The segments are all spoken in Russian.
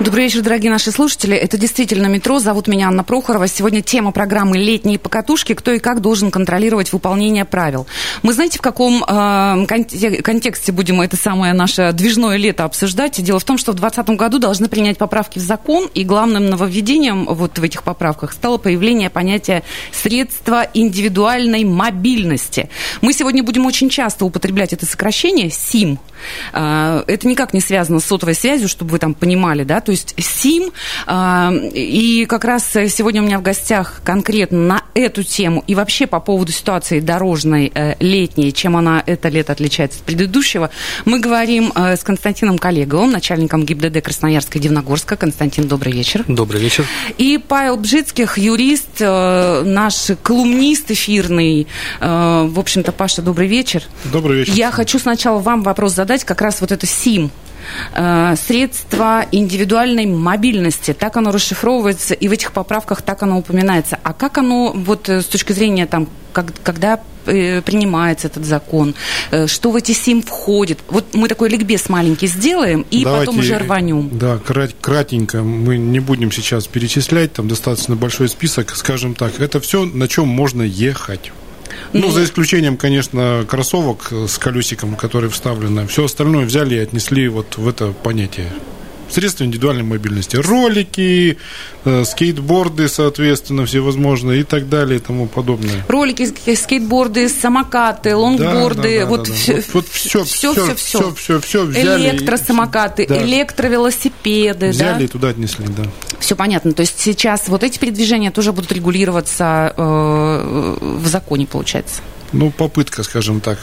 Добрый вечер, дорогие наши слушатели. Это действительно метро. Зовут меня Анна Прохорова. Сегодня тема программы «Летние покатушки. Кто и как должен контролировать выполнение правил». Мы знаете, в каком э, контексте будем это самое наше движное лето обсуждать? Дело в том, что в 2020 году должны принять поправки в закон, и главным нововведением вот в этих поправках стало появление понятия средства индивидуальной мобильности. Мы сегодня будем очень часто употреблять это сокращение СИМ. Э, это никак не связано с сотовой связью, чтобы вы там понимали, да, то есть СИМ. А, и как раз сегодня у меня в гостях конкретно на эту тему и вообще по поводу ситуации дорожной э, летней, чем она это лето отличается от предыдущего, мы говорим э, с Константином Коллеговым, начальником ГИБДД Красноярска и Дивногорска. Константин, добрый вечер. Добрый вечер. И Павел Бжицких, юрист, э, наш колумнист эфирный. В общем-то, Паша, добрый вечер. Добрый вечер. Я хочу сначала вам вопрос задать, как раз вот это СИМ. Э, средства индивидуальной мобильности. Так оно расшифровывается, и в этих поправках так оно упоминается. А как оно, вот э, с точки зрения, там, как, когда э, принимается этот закон, что в эти СИМ входит. Вот мы такой ликбез маленький сделаем и Давайте, потом уже рванем. Да, кратенько. Мы не будем сейчас перечислять, там достаточно большой список, скажем так. Это все, на чем можно ехать. Ну, за исключением, конечно, кроссовок с колесиком, которые вставлены. Все остальное взяли и отнесли вот в это понятие средства индивидуальной мобильности. Ролики, э, скейтборды, соответственно, всевозможные и так далее и тому подобное. Ролики, скейтборды, самокаты, лонгборды, да, да, вот, да, все, вот, вот все, все, все, все, все, все взяли. Электросамокаты, да. электровелосипеды. Взяли да? и туда отнесли, да. Все понятно. То есть сейчас вот эти передвижения тоже будут регулироваться э, в законе, получается. Ну, попытка, скажем так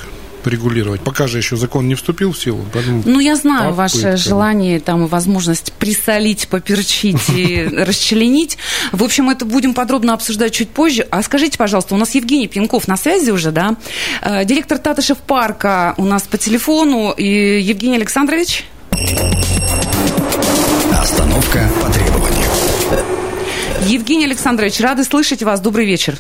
регулировать. Пока же еще закон не вступил в силу. Поэтому ну, я знаю попытка. ваше желание там, и возможность присолить, поперчить и расчленить. В общем, это будем подробно обсуждать чуть позже. А скажите, пожалуйста, у нас Евгений Пинков на связи уже, да? Э, директор Татышев парка у нас по телефону. И Евгений Александрович? Остановка по требованию. Евгений Александрович, рады слышать вас. Добрый вечер.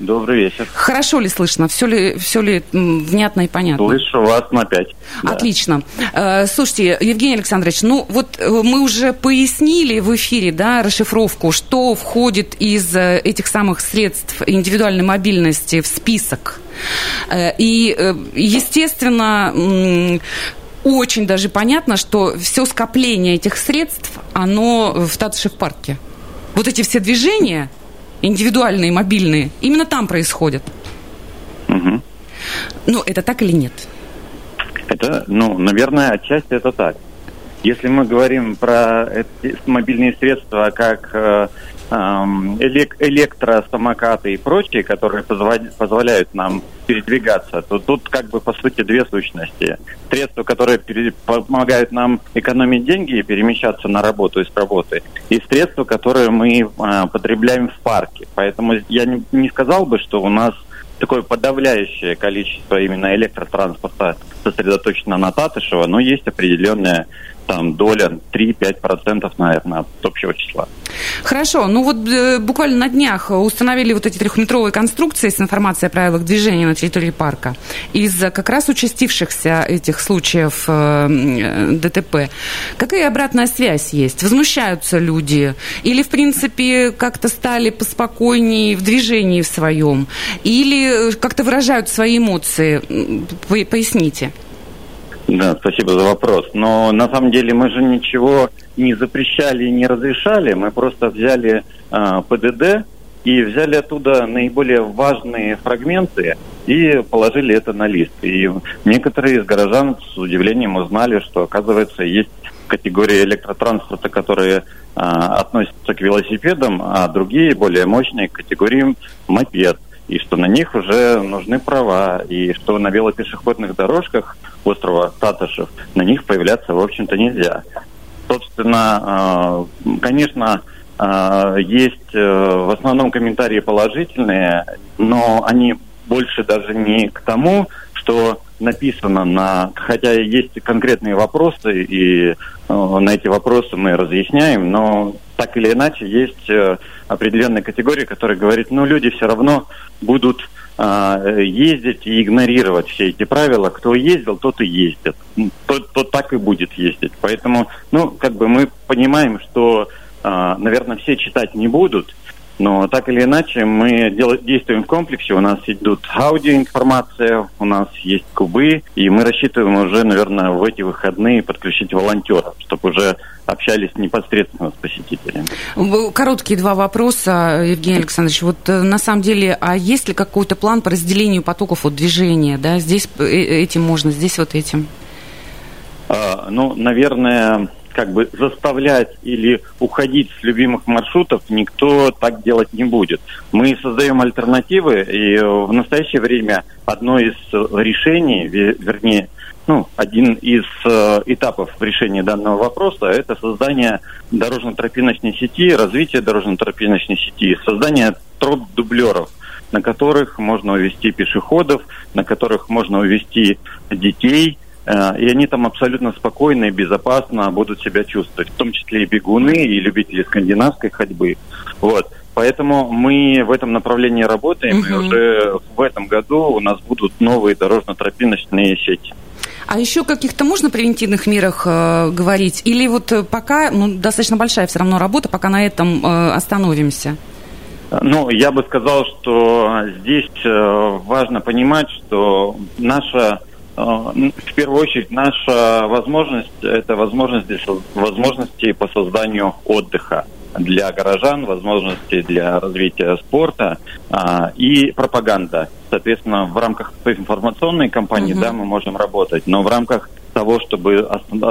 Добрый вечер. Хорошо ли слышно? Все ли, все ли внятно и понятно? Слышу вас на пять. Да. Отлично. Э, слушайте, Евгений Александрович, ну вот э, мы уже пояснили в эфире, да, расшифровку, что входит из э, этих самых средств индивидуальной мобильности в список. И, естественно, очень даже понятно, что все скопление этих средств, оно в Татышев парке. Вот эти все движения, индивидуальные, мобильные, именно там происходят. Угу. Ну, это так или нет? Это, ну, наверное, отчасти это так. Если мы говорим про мобильные средства как э, электросамокаты и прочие, которые позволяют нам передвигаться, то тут как бы по сути две сущности. Средства, которые помогают нам экономить деньги и перемещаться на работу и с работы, и средства, которые мы а, потребляем в парке. Поэтому я не сказал бы, что у нас такое подавляющее количество именно электротранспорта сосредоточено на Татышево, но есть определенная там доля 3-5%, наверное, от общего числа. Хорошо. Ну вот э, буквально на днях установили вот эти трехметровые конструкции с информацией о правилах движения на территории парка. Из-за как раз участившихся этих случаев э, ДТП. Какая обратная связь есть? Возмущаются люди? Или, в принципе, как-то стали поспокойнее в движении в своем? Или как-то выражают свои эмоции? Поясните. Да, спасибо за вопрос. Но на самом деле мы же ничего не запрещали и не разрешали. Мы просто взяли э, ПДД и взяли оттуда наиболее важные фрагменты и положили это на лист. И некоторые из горожан с удивлением узнали, что, оказывается, есть категории электротранспорта, которые а, относятся к велосипедам, а другие, более мощные, к категориям мопед и что на них уже нужны права, и что на велопешеходных дорожках острова Татышев на них появляться, в общем-то, нельзя. Собственно, конечно, есть в основном комментарии положительные, но они больше даже не к тому, что написано на... Хотя есть конкретные вопросы, и на эти вопросы мы разъясняем, но так или иначе есть определенная категория, которая говорит, ну, люди все равно будут э, ездить и игнорировать все эти правила. Кто ездил, тот и ездит. Тот, тот так и будет ездить. Поэтому, ну, как бы мы понимаем, что, э, наверное, все читать не будут, но так или иначе мы дел- действуем в комплексе. У нас идут аудиоинформация, у нас есть кубы, и мы рассчитываем уже, наверное, в эти выходные подключить волонтеров, чтобы уже общались непосредственно с посетителями. Короткие два вопроса, Евгений Александрович. Вот э, на самом деле, а есть ли какой-то план по разделению потоков от движения? Да? Здесь э, этим можно, здесь вот этим? А, ну, наверное, как бы заставлять или уходить с любимых маршрутов никто так делать не будет. Мы создаем альтернативы, и в настоящее время одно из решений, вернее, ну, один из э, этапов решения данного вопроса – это создание дорожно-тропиночной сети, развитие дорожно-тропиночной сети, создание троп-дублеров, на которых можно увести пешеходов, на которых можно увести детей – и они там абсолютно спокойно и безопасно будут себя чувствовать, в том числе и бегуны, и любители скандинавской ходьбы. Вот. Поэтому мы в этом направлении работаем, угу. и уже в этом году у нас будут новые дорожно-тропиночные сети. А еще каких-то можно превентивных мерах э, говорить? Или вот пока, ну, достаточно большая все равно работа, пока на этом э, остановимся? Ну, я бы сказал, что здесь э, важно понимать, что наша в первую очередь, наша возможность – это возможность возможности по созданию отдыха для горожан, возможности для развития спорта а, и пропаганда. Соответственно, в рамках информационной кампании, угу. да, мы можем работать, но в рамках того, чтобы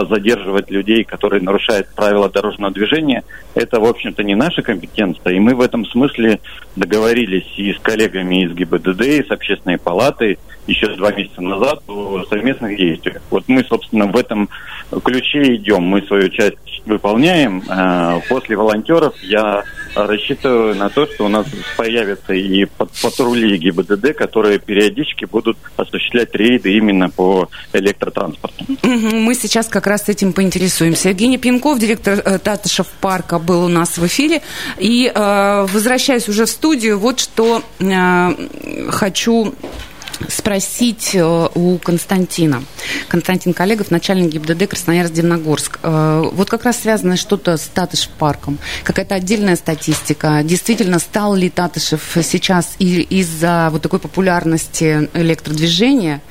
задерживать людей, которые нарушают правила дорожного движения, это, в общем-то, не наша компетенция. И мы в этом смысле договорились и с коллегами из ГИБДД, и с общественной палатой еще два месяца назад о совместных действиях. Вот мы, собственно, в этом ключе идем. Мы свою часть выполняем. А, после волонтеров я рассчитываю на то, что у нас появятся и патрули ГИБДД, которые периодически будут осуществлять рейды именно по электротранспорту. Мы сейчас как раз этим поинтересуемся. Евгений Пинков, директор э, Татышев парка, был у нас в эфире. И э, возвращаясь уже в студию, вот что э, хочу спросить э, у Константина. Константин Коллегов, начальник ГИБДД Красноярск-Дивногорск. Э, вот как раз связано что-то с Татышев парком. Какая-то отдельная статистика. Действительно, стал ли Татышев сейчас из-за вот такой популярности электродвижения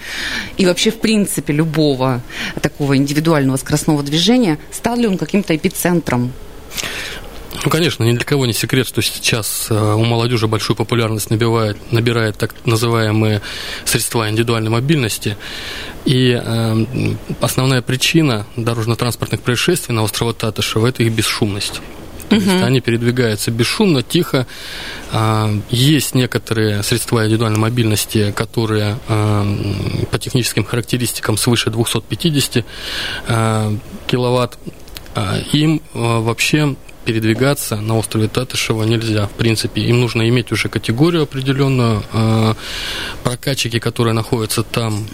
и вообще, в принципе, любого такого индивидуального скоростного движения, стал ли он каким-то эпицентром ну, конечно, ни для кого не секрет, что сейчас э, у молодежи большую популярность набивает, набирает так называемые средства индивидуальной мобильности. И э, основная причина дорожно-транспортных происшествий на острове Татышева – это их бесшумность. То есть они передвигаются бесшумно, тихо. А, есть некоторые средства индивидуальной мобильности, которые а, по техническим характеристикам свыше 250 а, киловатт. Им вообще передвигаться на острове Татышева нельзя, в принципе. Им нужно иметь уже категорию определенную. А, прокатчики, которые находятся там,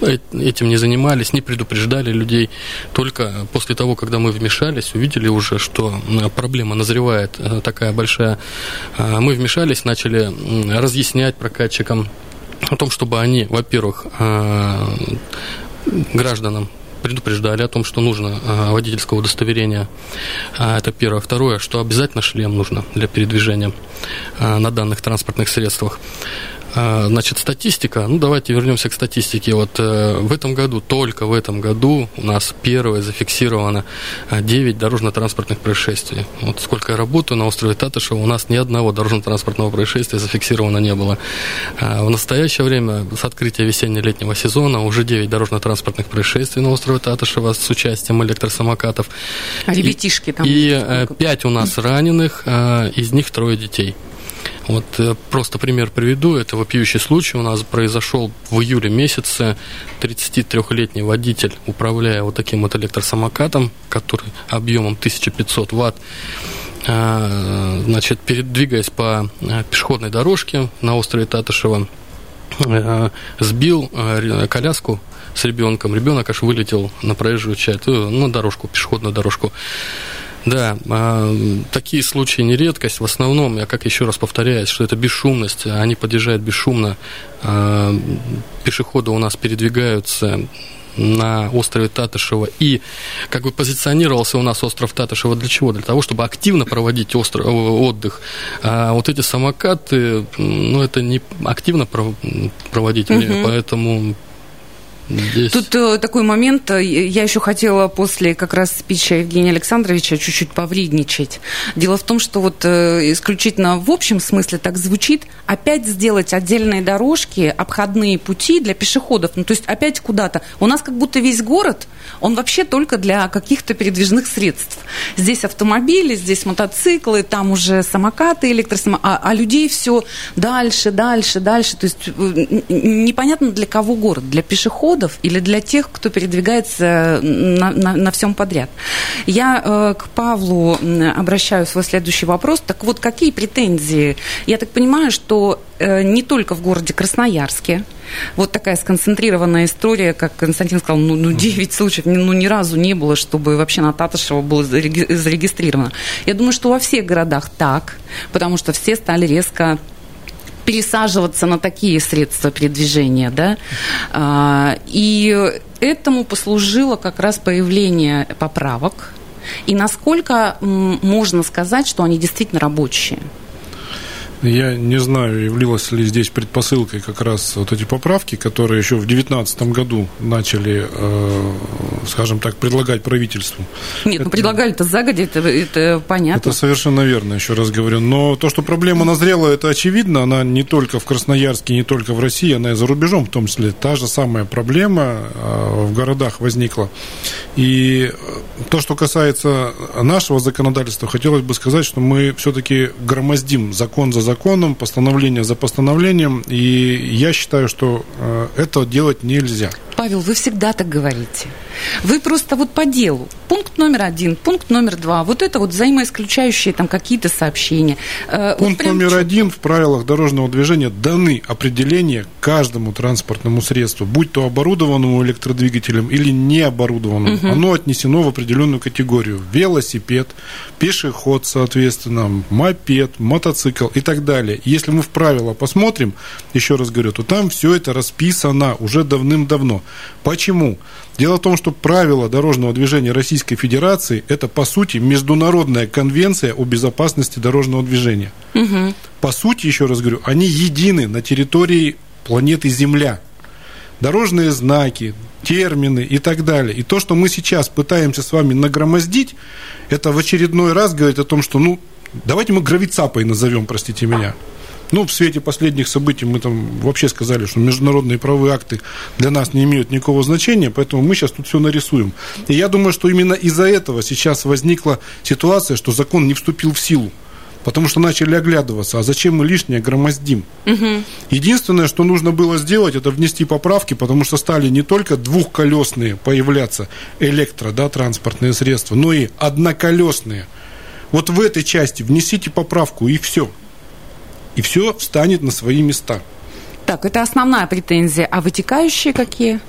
э, этим не занимались, не предупреждали людей. Только после того, когда мы вмешались, увидели уже, что проблема назревает э, такая большая, мы вмешались, начали разъяснять прокатчикам о том, чтобы они, во-первых, гражданам предупреждали о том, что нужно а, водительское удостоверение. А, это первое. Второе, что обязательно шлем нужно для передвижения а, на данных транспортных средствах. А, значит, статистика. Ну, давайте вернемся к статистике. Вот э, в этом году, только в этом году у нас первое зафиксировано 9 дорожно-транспортных происшествий. Вот сколько я работаю на острове Татышева, у нас ни одного дорожно-транспортного происшествия зафиксировано не было. А в настоящее время, с открытия весенне-летнего сезона, уже 9 дорожно-транспортных происшествий на острове Татышева с участием электросамокатов. А ребятишки там? И, и 5 у нас раненых, из них трое детей. Вот э, просто пример приведу. Это вопиющий случай у нас произошел в июле месяце. 33-летний водитель, управляя вот таким вот электросамокатом, который объемом 1500 ватт, э, значит, передвигаясь по э, пешеходной дорожке на острове Татышева, сбил коляску с ребенком. Ребенок аж вылетел на проезжую часть, на дорожку, пешеходную дорожку. Да, а, такие случаи не редкость. В основном, я как еще раз повторяюсь, что это бесшумность. Они подъезжают бесшумно. А, пешеходы у нас передвигаются на острове Татышева и как бы позиционировался у нас остров Татышева для чего? Для того, чтобы активно проводить остров, отдых. А вот эти самокаты, ну, это не активно проводить, угу. поэтому Здесь. Тут э, такой момент, э, я еще хотела после как раз спича Евгения Александровича чуть-чуть повредничать. Дело в том, что вот э, исключительно в общем смысле так звучит, опять сделать отдельные дорожки, обходные пути для пешеходов, ну то есть опять куда-то. У нас как будто весь город, он вообще только для каких-то передвижных средств. Здесь автомобили, здесь мотоциклы, там уже самокаты, электросамокаты, а, а людей все дальше, дальше, дальше. То есть э, непонятно для кого город, для пешеходов пешеходов или для тех, кто передвигается на, на, на всем подряд. Я э, к Павлу обращаю свой следующий вопрос. Так вот, какие претензии? Я так понимаю, что э, не только в городе Красноярске, вот такая сконцентрированная история, как Константин сказал, ну, ну 9 случаев, ну, ни разу не было, чтобы вообще на Татышева было зарегистрировано. Я думаю, что во всех городах так, потому что все стали резко пересаживаться на такие средства передвижения, да, а, и этому послужило как раз появление поправок, и насколько можно сказать, что они действительно рабочие? Я не знаю, являлась ли здесь предпосылкой как раз вот эти поправки, которые еще в 2019 году начали, э, скажем так, предлагать правительству. Нет, это, ну предлагали-то загодя, это, это понятно. Это совершенно верно, еще раз говорю. Но то, что проблема назрела, это очевидно. Она не только в Красноярске, не только в России, она и за рубежом в том числе. Та же самая проблема э, в городах возникла. И то, что касается нашего законодательства, хотелось бы сказать, что мы все-таки громоздим закон за законом законом, постановление за постановлением, и я считаю, что э, это делать нельзя. Павел, вы всегда так говорите. Вы просто вот по делу. Пункт номер один, пункт номер два. Вот это вот взаимоисключающие там какие-то сообщения. Э, пункт вот номер один в правилах дорожного движения даны определения каждому транспортному средству, будь то оборудованному электродвигателем или не оборудованному. Угу. Оно отнесено в определенную категорию. Велосипед, пешеход, соответственно, мопед, мотоцикл и так далее. Если мы в правила посмотрим, еще раз говорю, то там все это расписано уже давным-давно. Почему? Дело в том, что правила дорожного движения Российской Федерации – это, по сути, международная конвенция о безопасности дорожного движения. Угу. По сути, еще раз говорю, они едины на территории планеты Земля. Дорожные знаки, термины и так далее. И то, что мы сейчас пытаемся с вами нагромоздить, это в очередной раз говорит о том, что, ну, давайте мы гравицапой назовем, простите меня. Ну, в свете последних событий мы там вообще сказали, что международные правовые акты для нас не имеют никакого значения, поэтому мы сейчас тут все нарисуем. И я думаю, что именно из-за этого сейчас возникла ситуация, что закон не вступил в силу. Потому что начали оглядываться, а зачем мы лишнее громоздим? Угу. Единственное, что нужно было сделать, это внести поправки, потому что стали не только двухколесные появляться электро, да, транспортные средства, но и одноколесные. Вот в этой части внесите поправку и все и все встанет на свои места. Так, это основная претензия. А вытекающие какие?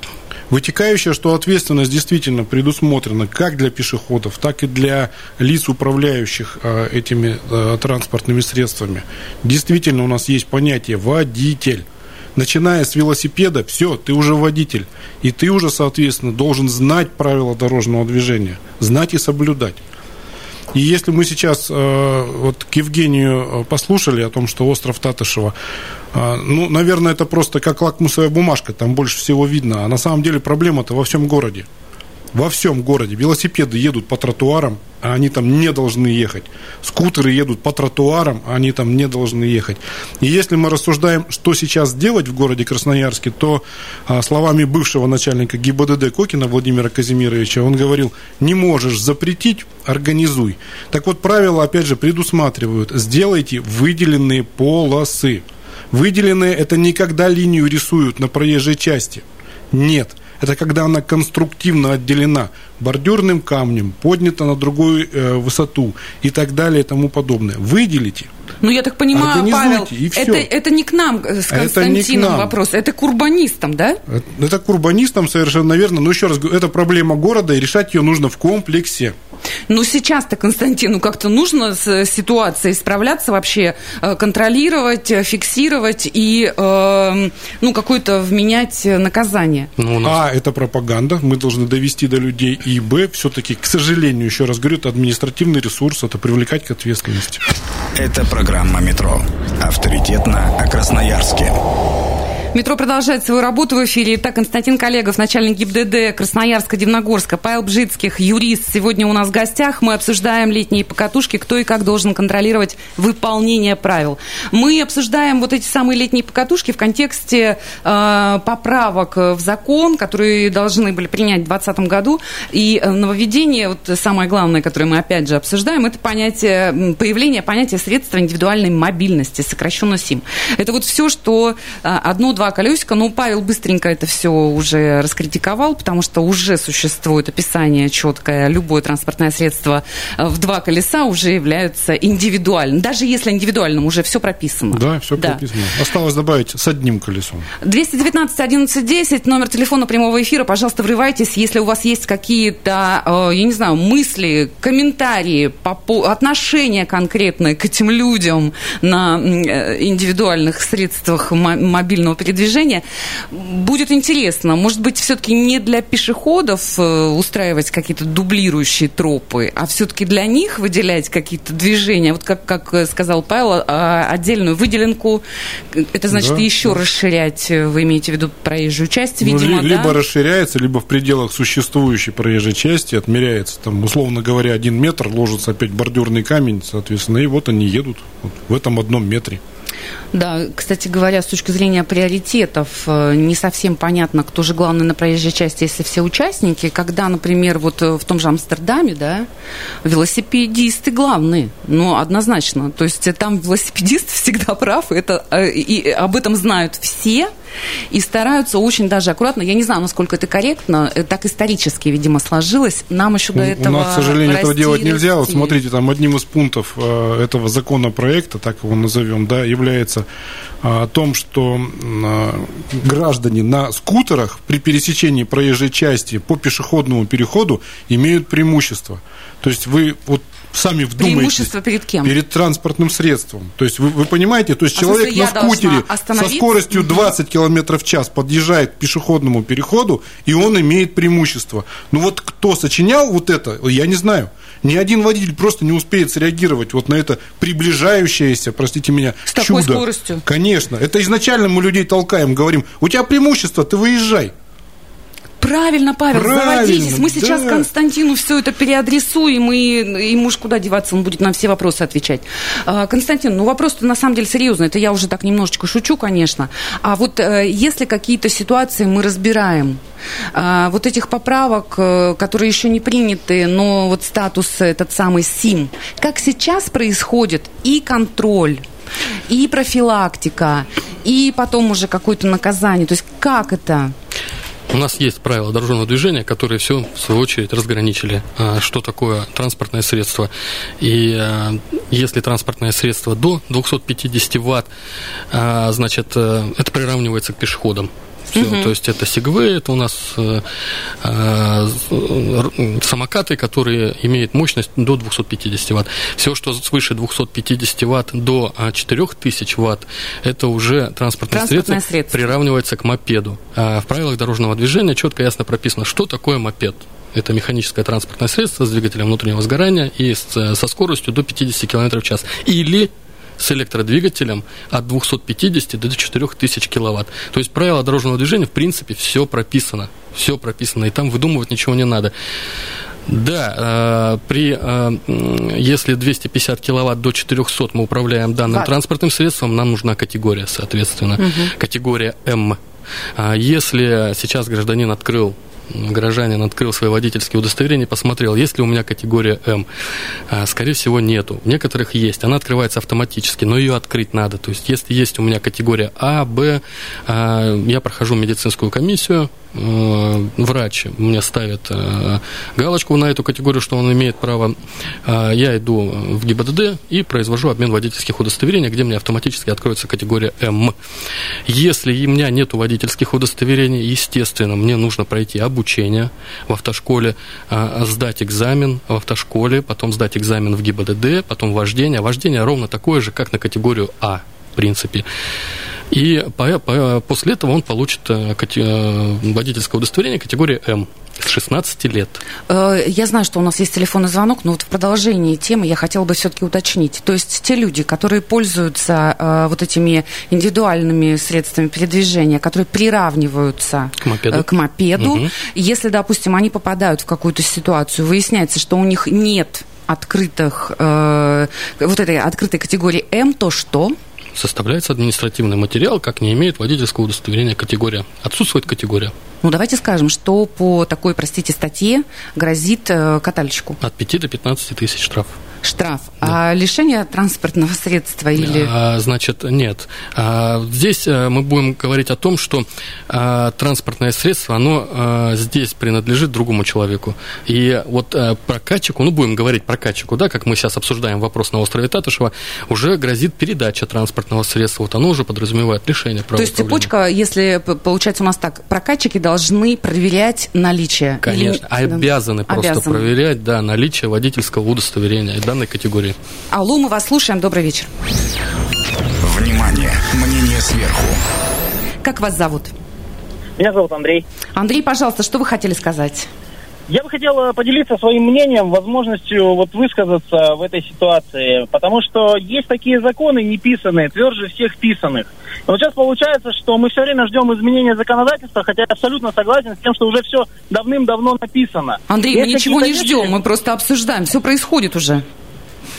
Вытекающее, что ответственность действительно предусмотрена как для пешеходов, так и для лиц, управляющих э, этими э, транспортными средствами. Действительно, у нас есть понятие водитель. Начиная с велосипеда, все, ты уже водитель. И ты уже, соответственно, должен знать правила дорожного движения, знать и соблюдать. И если мы сейчас э, вот к Евгению э, послушали о том, что остров Татышева, э, ну, наверное, это просто как лакмусовая бумажка, там больше всего видно. А на самом деле проблема-то во всем городе. Во всем городе. Велосипеды едут по тротуарам, а они там не должны ехать. Скутеры едут по тротуарам, а они там не должны ехать. И если мы рассуждаем, что сейчас делать в городе Красноярске, то а, словами бывшего начальника ГИБДД Кокина Владимира Казимировича, он говорил, не можешь запретить, организуй. Так вот, правила, опять же, предусматривают, сделайте выделенные полосы. Выделенные – это не когда линию рисуют на проезжей части. Нет – это когда она конструктивно отделена бордюрным камнем, поднята на другую э, высоту и так далее и тому подобное. Выделите. Ну, я так понимаю, Павел, и все. это, это не к нам э, с Константином это вопрос, это к урбанистам, да? Это, это к урбанистам совершенно верно. Но еще раз говорю, это проблема города, и решать ее нужно в комплексе. Ну, сейчас-то Константину как-то нужно с ситуацией справляться вообще, э, контролировать, э, фиксировать и, э, ну, какое-то вменять наказание. Ну, нас... А, это пропаганда, мы должны довести до людей. И, Б, все-таки, к сожалению, еще раз говорю, это административный ресурс, это привлекать к ответственности. Это программа «Метро». Авторитетно о Красноярске. Метро продолжает свою работу в эфире. Итак, Константин Коллегов, начальник ГИБДД Красноярска, Дивногорска, Павел Бжицких, юрист. Сегодня у нас в гостях. Мы обсуждаем летние покатушки, кто и как должен контролировать выполнение правил. Мы обсуждаем вот эти самые летние покатушки в контексте э, поправок в закон, которые должны были принять в 2020 году. И э, нововведение, вот самое главное, которое мы опять же обсуждаем, это понятие, появление понятия средства индивидуальной мобильности, сокращенно СИМ. Это вот все, что э, одно-два два колесика. Ну, Павел быстренько это все уже раскритиковал, потому что уже существует описание четкое. Любое транспортное средство э, в два колеса уже является индивидуальным. Даже если индивидуальным, уже все прописано. Да, все да. прописано. Осталось добавить с одним колесом. 219 11 10, номер телефона прямого эфира. Пожалуйста, врывайтесь, если у вас есть какие-то, э, я не знаю, мысли, комментарии, отношения конкретные к этим людям на э, индивидуальных средствах мобильного передвижения передвижения. Будет интересно, может быть, все-таки не для пешеходов э, устраивать какие-то дублирующие тропы, а все-таки для них выделять какие-то движения. Вот как, как э, сказал Павел, а, отдельную выделенку, это значит да, еще да. расширять, э, вы имеете в виду проезжую часть, ну, видимо, ну, Либо да? расширяется, либо в пределах существующей проезжей части отмеряется, там, условно говоря, один метр, ложится опять бордюрный камень, соответственно, и вот они едут вот в этом одном метре. Да, кстати говоря, с точки зрения приоритетов, э, не совсем понятно, кто же главный на проезжей части, если все участники. Когда, например, вот э, в том же Амстердаме, да, велосипедисты главные, ну, однозначно. То есть там велосипедист всегда прав, это, э, и об этом знают все, и стараются очень даже аккуратно. Я не знаю, насколько это корректно, так исторически, видимо, сложилось. Нам еще до этого У нас, к сожалению, этого делать нельзя. Расти. Вот смотрите, там одним из пунктов этого законопроекта, так его назовем, да, является а, о том, что граждане на скутерах при пересечении проезжей части по пешеходному переходу имеют преимущество. То есть вы вот сами вдумаетесь. Преимущество перед кем? Перед транспортным средством. То есть вы, вы понимаете, то есть а человек на скутере со скоростью 20 км в час подъезжает к пешеходному переходу, и он имеет преимущество. Ну вот кто сочинял вот это, я не знаю. Ни один водитель просто не успеет среагировать вот на это приближающееся, простите меня, С чудо. такой скоростью. Конечно. Это изначально мы людей толкаем, говорим, у тебя преимущество, ты выезжай. Правильно, Павел, Правильно, заводитесь. Мы сейчас да. Константину все это переадресуем, и ему уж куда деваться, он будет на все вопросы отвечать. А, Константин, ну вопрос-то на самом деле серьезный. Это я уже так немножечко шучу, конечно. А вот э, если какие-то ситуации мы разбираем, а, вот этих поправок, э, которые еще не приняты, но вот статус этот самый СИМ, как сейчас происходит и контроль, и профилактика, и потом уже какое-то наказание. То есть как это? У нас есть правила дорожного движения, которые все, в свою очередь, разграничили, а, что такое транспортное средство. И а, если транспортное средство до 250 ватт, а, значит, э, это приравнивается к пешеходам все. Угу. То есть это сегвей, это у нас э, э, самокаты, которые имеют мощность до 250 ватт. Все, что свыше 250 ватт до 4000 ватт, это уже транспортное, транспортное средство, средство, приравнивается к мопеду. А в правилах дорожного движения четко и ясно прописано, что такое мопед. Это механическое транспортное средство с двигателем внутреннего сгорания и с, со скоростью до 50 км в час. Или с электродвигателем от 250 до 4000 киловатт. То есть правила дорожного движения, в принципе, все прописано. Все прописано, и там выдумывать ничего не надо. Да, э, при, э, если 250 киловатт до 400 мы управляем данным Ват. транспортным средством, нам нужна категория, соответственно, угу. категория М. А если сейчас гражданин открыл горожанин открыл свои водительские удостоверения, посмотрел, есть ли у меня категория М. А, скорее всего, нету. В некоторых есть. Она открывается автоматически, но ее открыть надо. То есть, если есть у меня категория А, Б, а, я прохожу медицинскую комиссию, врач мне ставит э, галочку на эту категорию, что он имеет право, э, я иду в ГИБДД и произвожу обмен водительских удостоверений, где мне автоматически откроется категория М. Если у меня нет водительских удостоверений, естественно, мне нужно пройти обучение в автошколе, сдать экзамен в автошколе, потом сдать экзамен в ГИБДД, потом вождение. Вождение ровно такое же, как на категорию А, в принципе. И по, по, после этого он получит э, э, водительское удостоверение категории М с 16 лет. Э, я знаю, что у нас есть телефонный звонок, но вот в продолжении темы я хотела бы все-таки уточнить. То есть те люди, которые пользуются вот этими индивидуальными средствами передвижения, которые приравниваются к мопеду, к мопеду угу. если, допустим, они попадают в какую-то ситуацию, выясняется, что у них нет открытых, э, вот этой открытой категории М, то что? Составляется административный материал, как не имеет водительского удостоверения категория. Отсутствует категория. Ну, давайте скажем, что по такой, простите, статье грозит э, катальщику. От 5 до 15 тысяч штраф штраф. Да. А лишение транспортного средства или... А, значит, нет. А, здесь а, мы будем говорить о том, что а, транспортное средство, оно а, здесь принадлежит другому человеку. И вот а, прокатчику, ну, будем говорить прокатчику, да, как мы сейчас обсуждаем вопрос на острове Татышева, уже грозит передача транспортного средства. Вот оно уже подразумевает лишение права То есть цепочка, если получается у нас так, прокатчики должны проверять наличие? Конечно, или... обязаны просто обязаны. проверять, да, наличие водительского удостоверения. Да, данной категории. Алло, мы вас слушаем. Добрый вечер. Внимание! Мнение сверху. Как вас зовут? Меня зовут Андрей. Андрей, пожалуйста, что вы хотели сказать? Я бы хотел э, поделиться своим мнением, возможностью вот высказаться в этой ситуации, потому что есть такие законы неписанные, тверже всех писанных. И вот сейчас получается, что мы все время ждем изменения законодательства, хотя я абсолютно согласен с тем, что уже все давным-давно написано. Андрей, есть мы ничего не ждем, вещи... мы просто обсуждаем, все происходит уже.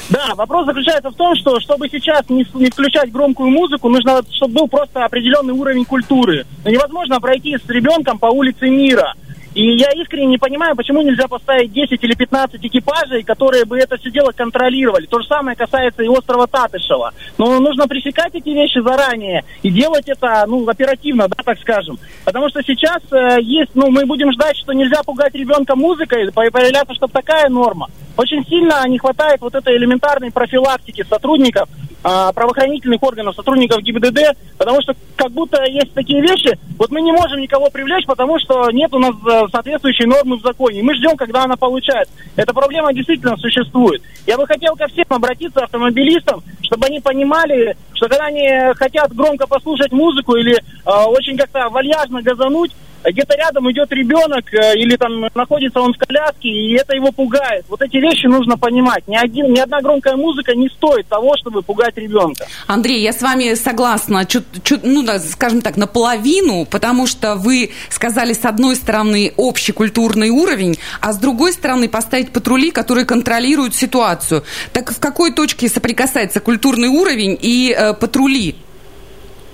Да, вопрос заключается в том, что чтобы сейчас не, не включать громкую музыку, нужно, чтобы был просто определенный уровень культуры. Но невозможно пройти с ребенком по улице мира – и я искренне не понимаю, почему нельзя поставить 10 или 15 экипажей, которые бы это все дело контролировали. То же самое касается и острова Татышева. Но нужно пресекать эти вещи заранее и делать это, ну, оперативно, да, так скажем. Потому что сейчас э, есть, ну, мы будем ждать, что нельзя пугать ребенка музыкой, появляется, чтобы такая норма. Очень сильно не хватает вот этой элементарной профилактики сотрудников, а, правоохранительных органов, сотрудников ГИБДД, потому что как будто есть такие вещи, вот мы не можем никого привлечь, потому что нет у нас э, соответствующей нормы в законе. Мы ждем, когда она получается. Эта проблема действительно существует. Я бы хотел ко всем обратиться, автомобилистам, чтобы они понимали, что когда они хотят громко послушать музыку или э, очень как-то вальяжно газануть, где-то рядом идет ребенок э, или там находится он в коляске, и это его пугает. Вот эти вещи нужно понимать. Ни, один, ни одна громкая музыка не стоит того, чтобы пугать ребенка. Андрей, я с вами согласна, чуть, чуть, ну, скажем так, наполовину, потому что вы сказали, с одной стороны, общий культурный уровень, а с другой стороны, поставить патрули, которые контролируют ситуацию. Так в какой точке соприкасается культурный уровень и э, патрули?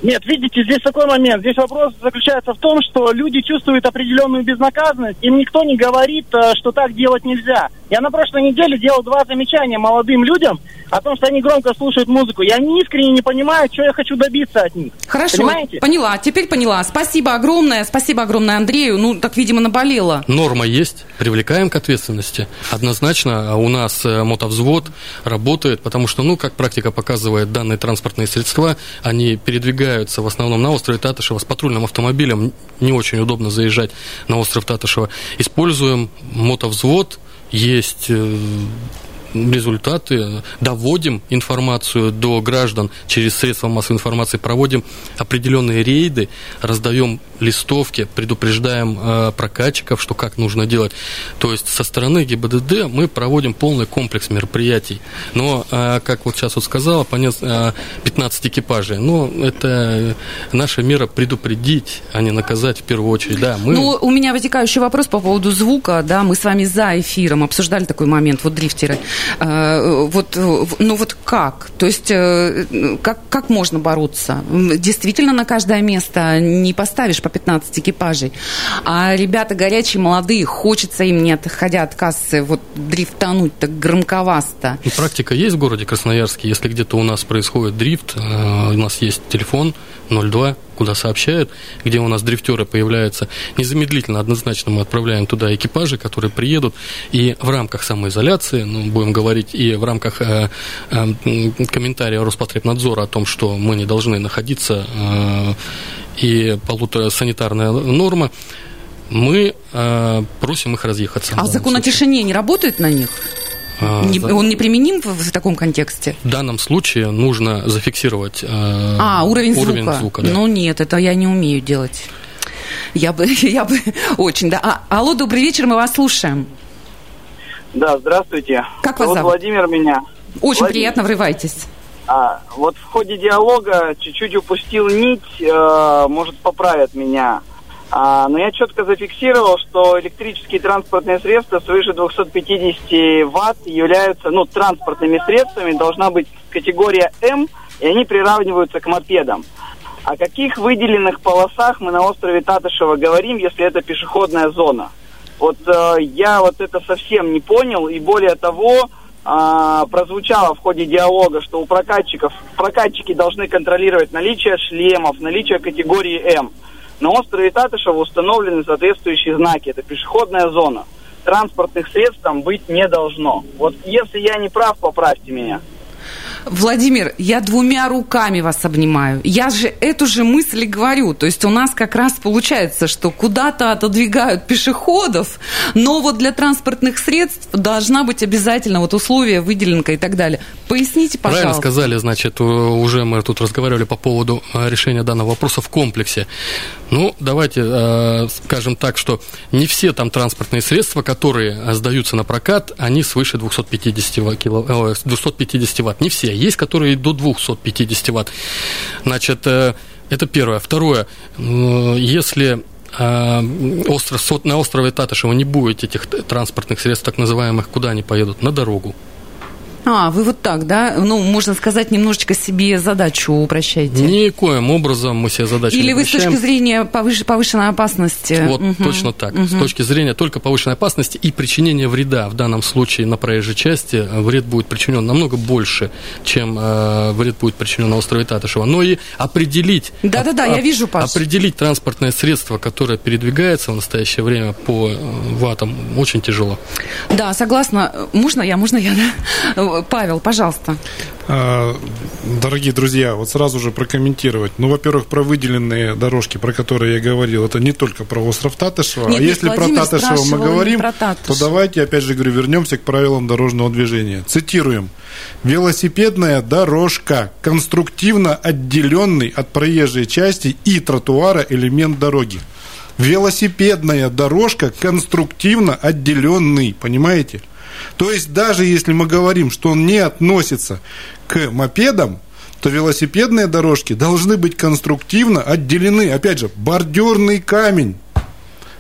Нет, видите, здесь такой момент. Здесь вопрос заключается в том, что люди чувствуют определенную безнаказанность. Им никто не говорит, э, что так делать нельзя. Я на прошлой неделе делал два замечания молодым людям о том, что они громко слушают музыку. И они искренне не понимают, что я хочу добиться от них. Хорошо, Понимаете? поняла. Теперь поняла. Спасибо огромное. Спасибо огромное Андрею. Ну, так, видимо, наболело. Норма есть. Привлекаем к ответственности. Однозначно у нас э, мотовзвод работает, потому что, ну, как практика показывает, данные транспортные средства, они передвигают передвигаются в основном на острове Татышева с патрульным автомобилем. Не очень удобно заезжать на остров Татышева. Используем мотовзвод. Есть э, результаты, доводим информацию до граждан через средства массовой информации, проводим определенные рейды, раздаем листовки, предупреждаем э, прокатчиков, что как нужно делать. То есть со стороны ГИБДД мы проводим полный комплекс мероприятий. Но, э, как вот сейчас вот сказала, 15 экипажей, ну, это наша мера предупредить, а не наказать в первую очередь. Да, мы... Ну, у меня вытекающий вопрос по поводу звука, да, мы с вами за эфиром обсуждали такой момент, вот дрифтеры. Э, вот, ну вот как? То есть э, как, как можно бороться? Действительно на каждое место не поставишь по 15 экипажей, а ребята горячие, молодые, хочется им, не отходя от кассы, вот дрифтануть так громковасто. И практика есть в городе Красноярске, если где-то у нас происходит дрифт, э, у нас есть телефон 02 куда сообщают, где у нас дрифтеры появляются. Незамедлительно, однозначно мы отправляем туда экипажи, которые приедут, и в рамках самоизоляции, ну, будем говорить, и в рамках э, э, комментария Роспотребнадзора о том, что мы не должны находиться, э, и полутора санитарная норма, мы э, просим их разъехаться. А закон о тишине не работает на них? А, не, Он не применим в, в таком контексте? В данном случае нужно зафиксировать э, а, уровень, уровень звука. звука да. Ну нет, это я не умею делать. Я бы, я бы очень, да. А, алло, добрый вечер, мы вас слушаем. Да, здравствуйте. Как вас зовут? Владимир меня. Очень Владимир. приятно, врывайтесь. А, вот в ходе диалога чуть-чуть упустил нить, э, может, поправят меня. А, но я четко зафиксировал, что электрические транспортные средства свыше 250 ватт являются, ну, транспортными средствами, должна быть категория М, и они приравниваются к мопедам. О каких выделенных полосах мы на острове Татышева говорим, если это пешеходная зона? Вот э, я вот это совсем не понял, и более того, э, прозвучало в ходе диалога, что у прокатчиков, прокатчики должны контролировать наличие шлемов, наличие категории М. На острове Татышева установлены соответствующие знаки. Это пешеходная зона. Транспортных средств там быть не должно. Вот если я не прав, поправьте меня. Владимир, я двумя руками вас обнимаю. Я же эту же мысль и говорю. То есть у нас как раз получается, что куда-то отодвигают пешеходов, но вот для транспортных средств должна быть обязательно вот условия, выделенка и так далее. Поясните, пожалуйста. Правильно сказали, значит, уже мы тут разговаривали по поводу э, решения данного вопроса в комплексе. Ну, давайте э, скажем так, что не все там транспортные средства, которые сдаются на прокат, они свыше 250, кило, 250 ватт. Не все есть, которые до 250 ватт. Значит, э, это первое. Второе, если э, остров, на острове Татышева не будет этих транспортных средств, так называемых, куда они поедут? На дорогу. А, вы вот так, да? Ну, можно сказать, немножечко себе задачу упрощаете. Никоим образом мы себе задачу Или не вы с точки зрения повыш... повышенной опасности? Вот, угу. точно так. Угу. С точки зрения только повышенной опасности и причинения вреда. В данном случае на проезжей части вред будет причинен намного больше, чем э, вред будет причинен на острове Татышева. Но и определить... Да-да-да, я вижу, Паш. Определить транспортное средство, которое передвигается в настоящее время по э, ватам, очень тяжело. Да, согласна. Можно я, можно я, да? Павел, пожалуйста. А, дорогие друзья, вот сразу же прокомментировать. Ну, во-первых, про выделенные дорожки, про которые я говорил, это не только про остров Татышева. Нет, а если Владимир про Татышева мы говорим, то давайте, опять же говорю, вернемся к правилам дорожного движения. Цитируем. Велосипедная дорожка, конструктивно отделенный от проезжей части и тротуара элемент дороги. Велосипедная дорожка конструктивно отделенный, понимаете? То есть даже если мы говорим, что он не относится к мопедам, то велосипедные дорожки должны быть конструктивно отделены. Опять же, бордюрный камень,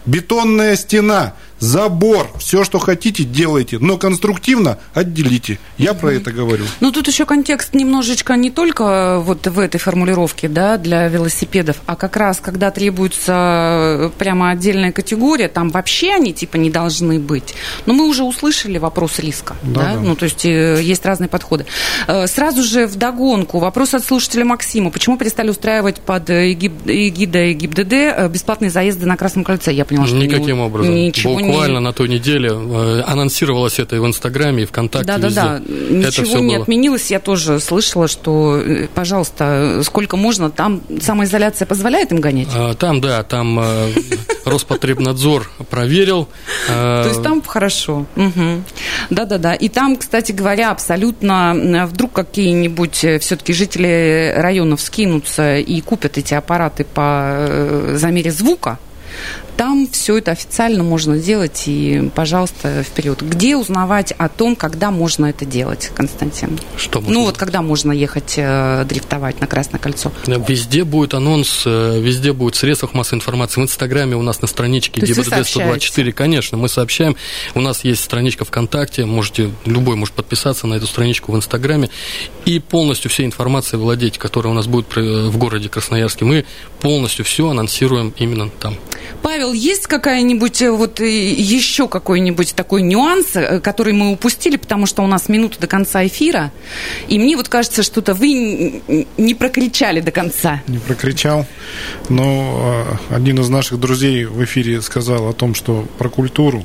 бетонная стена – забор, все, что хотите, делайте, но конструктивно отделите. Я про это говорю. Ну, тут еще контекст немножечко не только вот в этой формулировке, да, для велосипедов, а как раз, когда требуется прямо отдельная категория, там вообще они типа не должны быть. Но мы уже услышали вопрос риска, да, да? да. ну, то есть э, есть разные подходы. Э, сразу же в догонку вопрос от слушателя Максима. Почему перестали устраивать под эгидой ГИБДД э, бесплатные заезды на Красном кольце? Я поняла, что Никаким образом. Ничего не буквально на той неделе э, анонсировалось это и в Инстаграме, и ВКонтакте, да, везде. Да, да, Ничего не было. отменилось. Я тоже слышала, что, э, пожалуйста, сколько можно, там самоизоляция позволяет им гонять? А, там, да, там э, Роспотребнадзор проверил. То есть там хорошо. Да-да-да. И там, кстати говоря, абсолютно вдруг какие-нибудь все-таки жители районов скинутся и купят эти аппараты по замере звука, там все это официально можно делать, и, пожалуйста, вперед. Где узнавать о том, когда можно это делать, Константин? Что можно? Ну вот когда можно ехать э, дрифтовать на Красное кольцо? Везде будет анонс, э, везде будет в средствах массовой информации. В Инстаграме у нас на страничке ГИБДД 124, конечно, мы сообщаем. У нас есть страничка ВКонтакте, можете, любой может подписаться на эту страничку в Инстаграме и полностью всей информацией владеть, которая у нас будет в городе Красноярске. Мы полностью все анонсируем именно там. Павел, есть какая-нибудь, э, вот э, еще какой-нибудь такой нюанс, э, который мы упустили, потому что у нас минута до конца эфира, и мне вот кажется, что-то вы не прокричали до конца. Не прокричал, но один из наших друзей в эфире сказал о том, что про культуру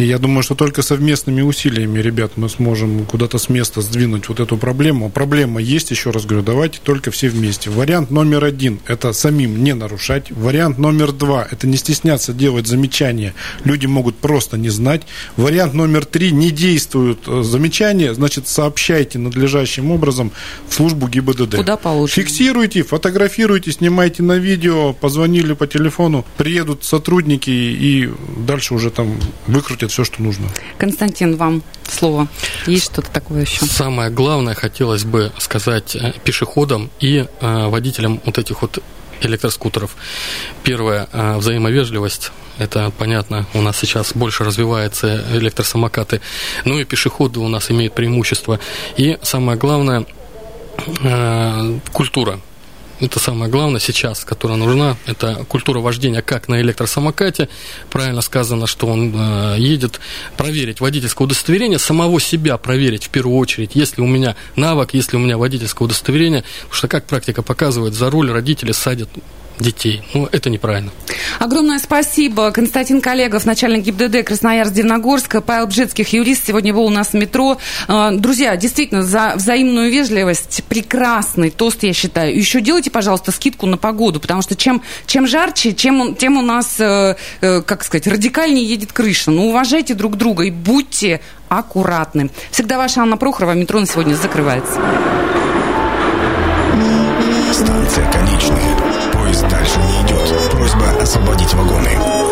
и я думаю, что только совместными усилиями, ребят, мы сможем куда-то с места сдвинуть вот эту проблему. Проблема есть, еще раз говорю, давайте только все вместе. Вариант номер один – это самим не нарушать. Вариант номер два – это не стесняться делать замечания. Люди могут просто не знать. Вариант номер три – не действуют э, замечания, значит, сообщайте надлежащим образом в службу ГИБДД. Куда положено. Фиксируйте, фотографируйте, снимайте на видео, позвонили по телефону, приедут сотрудники и дальше уже там выкрутят ответят все, что нужно. Константин, вам слово. Есть что-то такое еще? Самое главное хотелось бы сказать э, пешеходам и э, водителям вот этих вот электроскутеров. Первое, э, взаимовежливость. Это понятно, у нас сейчас больше развивается электросамокаты. Ну и пешеходы у нас имеют преимущество. И самое главное, культура это самое главное сейчас, которая нужна. Это культура вождения как на электросамокате. Правильно сказано, что он э, едет проверить водительское удостоверение, самого себя проверить в первую очередь, если у меня навык, если у меня водительское удостоверение. Потому что, как практика показывает, за руль родители садят детей. Ну, это неправильно. Огромное спасибо. Константин Коллегов, начальник ГИБДД Красноярск-Дивногорска, Павел Бжецких, юрист, сегодня был у нас в метро. А, друзья, действительно, за взаимную вежливость прекрасный тост, я считаю. Еще делайте, пожалуйста, скидку на погоду, потому что чем, чем жарче, чем, тем у нас, э, э, как сказать, радикальнее едет крыша. Ну, уважайте друг друга и будьте аккуратны. Всегда ваша Анна Прохорова. Метро на сегодня закрывается. Станция конечная. Освободить вагоны.